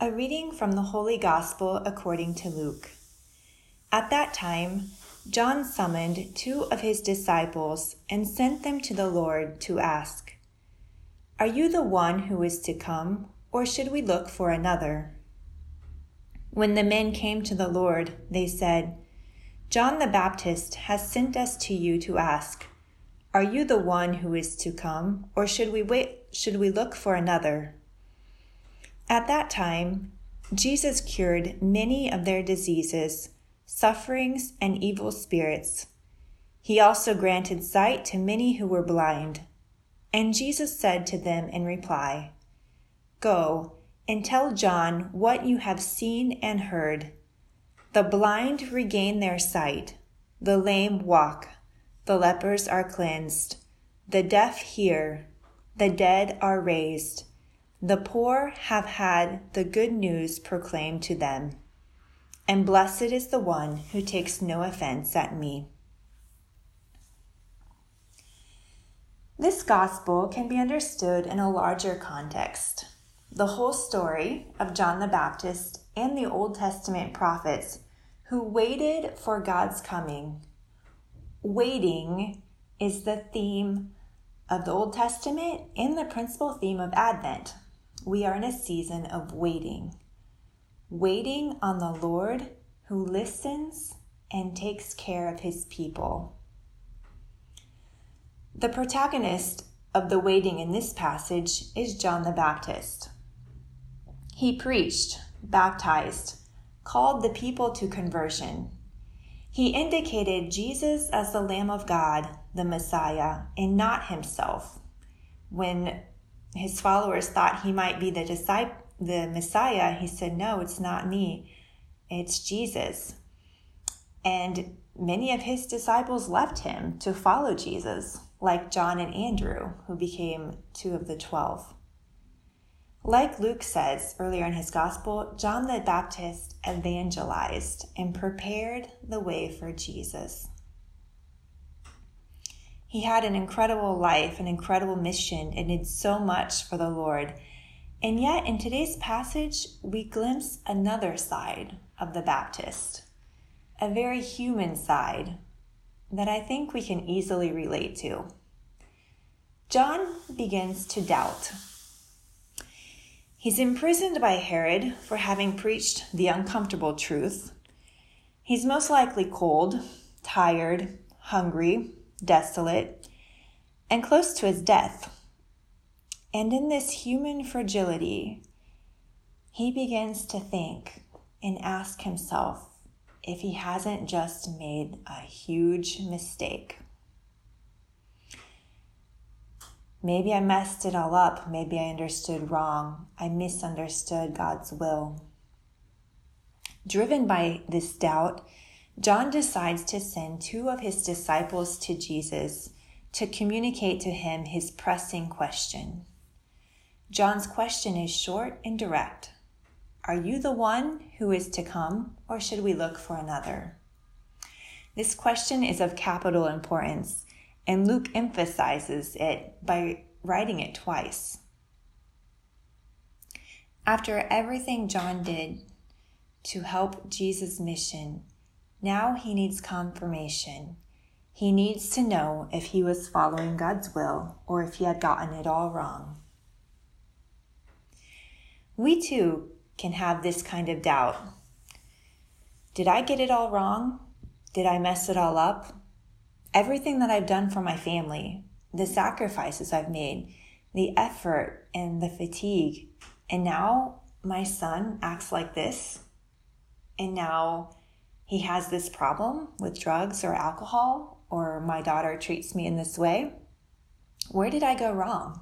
A reading from the Holy Gospel according to Luke. At that time, John summoned two of his disciples and sent them to the Lord to ask, Are you the one who is to come, or should we look for another? When the men came to the Lord, they said, John the Baptist has sent us to you to ask, Are you the one who is to come, or should we wait should we look for another? At that time, Jesus cured many of their diseases, sufferings, and evil spirits. He also granted sight to many who were blind. And Jesus said to them in reply, Go and tell John what you have seen and heard. The blind regain their sight, the lame walk, the lepers are cleansed, the deaf hear, the dead are raised the poor have had the good news proclaimed to them, and blessed is the one who takes no offense at me. This gospel can be understood in a larger context. The whole story of John the Baptist and the Old Testament prophets who waited for God's coming. Waiting is the theme of the Old Testament and the principal theme of Advent we are in a season of waiting. Waiting on the Lord who listens and takes care of his people. The protagonist of the waiting in this passage is John the Baptist. He preached, baptized, called the people to conversion. He indicated Jesus as the Lamb of God, the Messiah, and not himself. When his followers thought he might be the disciple, the Messiah, he said, "No, it's not me. It's Jesus." And many of his disciples left him to follow Jesus, like John and Andrew, who became two of the 12. Like Luke says earlier in his gospel, John the Baptist evangelized and prepared the way for Jesus. He had an incredible life, an incredible mission, and did so much for the Lord. And yet, in today's passage, we glimpse another side of the Baptist, a very human side that I think we can easily relate to. John begins to doubt. He's imprisoned by Herod for having preached the uncomfortable truth. He's most likely cold, tired, hungry, desolate, and close to his death. And in this human fragility, he begins to think and ask himself if he hasn't just made a huge mistake. Maybe I messed it all up. Maybe I understood wrong. I misunderstood God's will. Driven by this doubt, John decides to send two of his disciples to Jesus to communicate to him his pressing question. John's question is short and direct Are you the one who is to come, or should we look for another? This question is of capital importance, and Luke emphasizes it by writing it twice. After everything John did to help Jesus' mission, now he needs confirmation. He needs to know if he was following God's will or if he had gotten it all wrong. We too can have this kind of doubt. Did I get it all wrong? Did I mess it all up? Everything that I've done for my family, the sacrifices I've made, the effort and the fatigue, and now my son acts like this, and now he has this problem with drugs or alcohol, or my daughter treats me in this way. Where did I go wrong?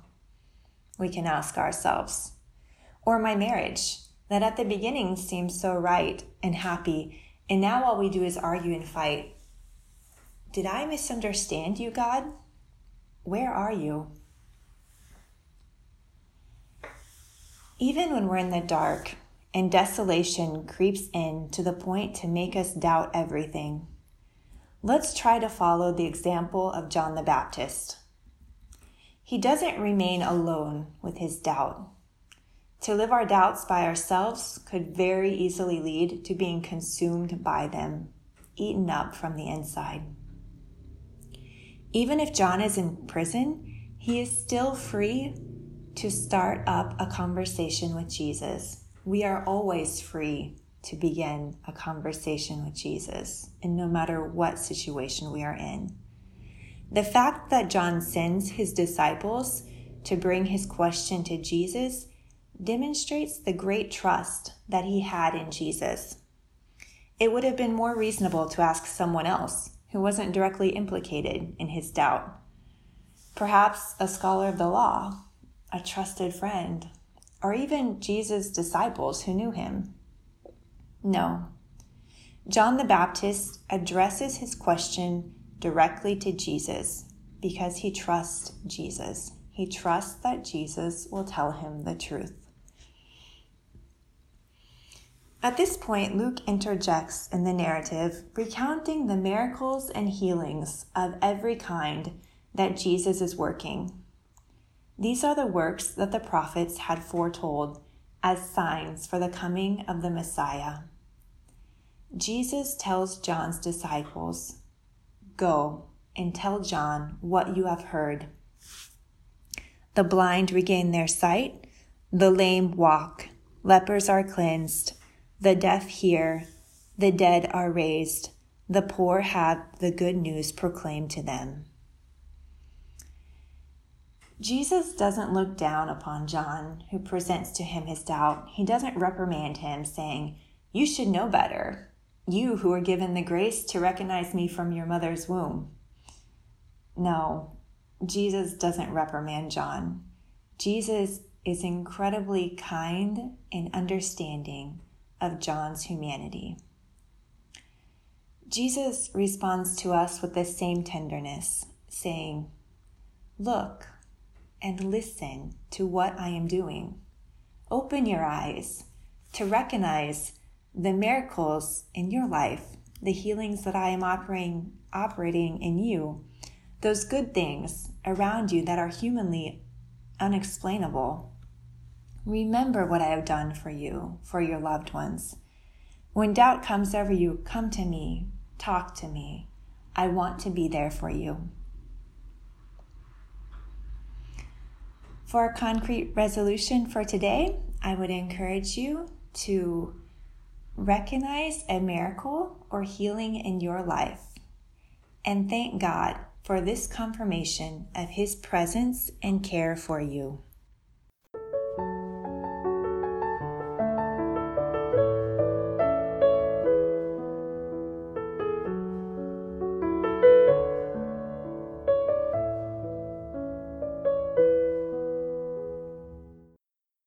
We can ask ourselves. Or my marriage, that at the beginning seemed so right and happy, and now all we do is argue and fight. Did I misunderstand you, God? Where are you? Even when we're in the dark, and desolation creeps in to the point to make us doubt everything. Let's try to follow the example of John the Baptist. He doesn't remain alone with his doubt. To live our doubts by ourselves could very easily lead to being consumed by them, eaten up from the inside. Even if John is in prison, he is still free to start up a conversation with Jesus. We are always free to begin a conversation with Jesus, and no matter what situation we are in. The fact that John sends his disciples to bring his question to Jesus demonstrates the great trust that he had in Jesus. It would have been more reasonable to ask someone else who wasn't directly implicated in his doubt. Perhaps a scholar of the law, a trusted friend, or even Jesus' disciples who knew him. No. John the Baptist addresses his question directly to Jesus because he trusts Jesus. He trusts that Jesus will tell him the truth. At this point, Luke interjects in the narrative, recounting the miracles and healings of every kind that Jesus is working. These are the works that the prophets had foretold as signs for the coming of the Messiah. Jesus tells John's disciples, Go and tell John what you have heard. The blind regain their sight, the lame walk, lepers are cleansed, the deaf hear, the dead are raised, the poor have the good news proclaimed to them. Jesus doesn't look down upon John, who presents to him his doubt. He doesn't reprimand him, saying, You should know better, you who are given the grace to recognize me from your mother's womb. No, Jesus doesn't reprimand John. Jesus is incredibly kind and understanding of John's humanity. Jesus responds to us with the same tenderness, saying, Look, and listen to what I am doing. Open your eyes to recognize the miracles in your life, the healings that I am operating, operating in you, those good things around you that are humanly unexplainable. Remember what I have done for you, for your loved ones. When doubt comes over you, come to me, talk to me. I want to be there for you. For a concrete resolution for today, I would encourage you to recognize a miracle or healing in your life and thank God for this confirmation of His presence and care for you.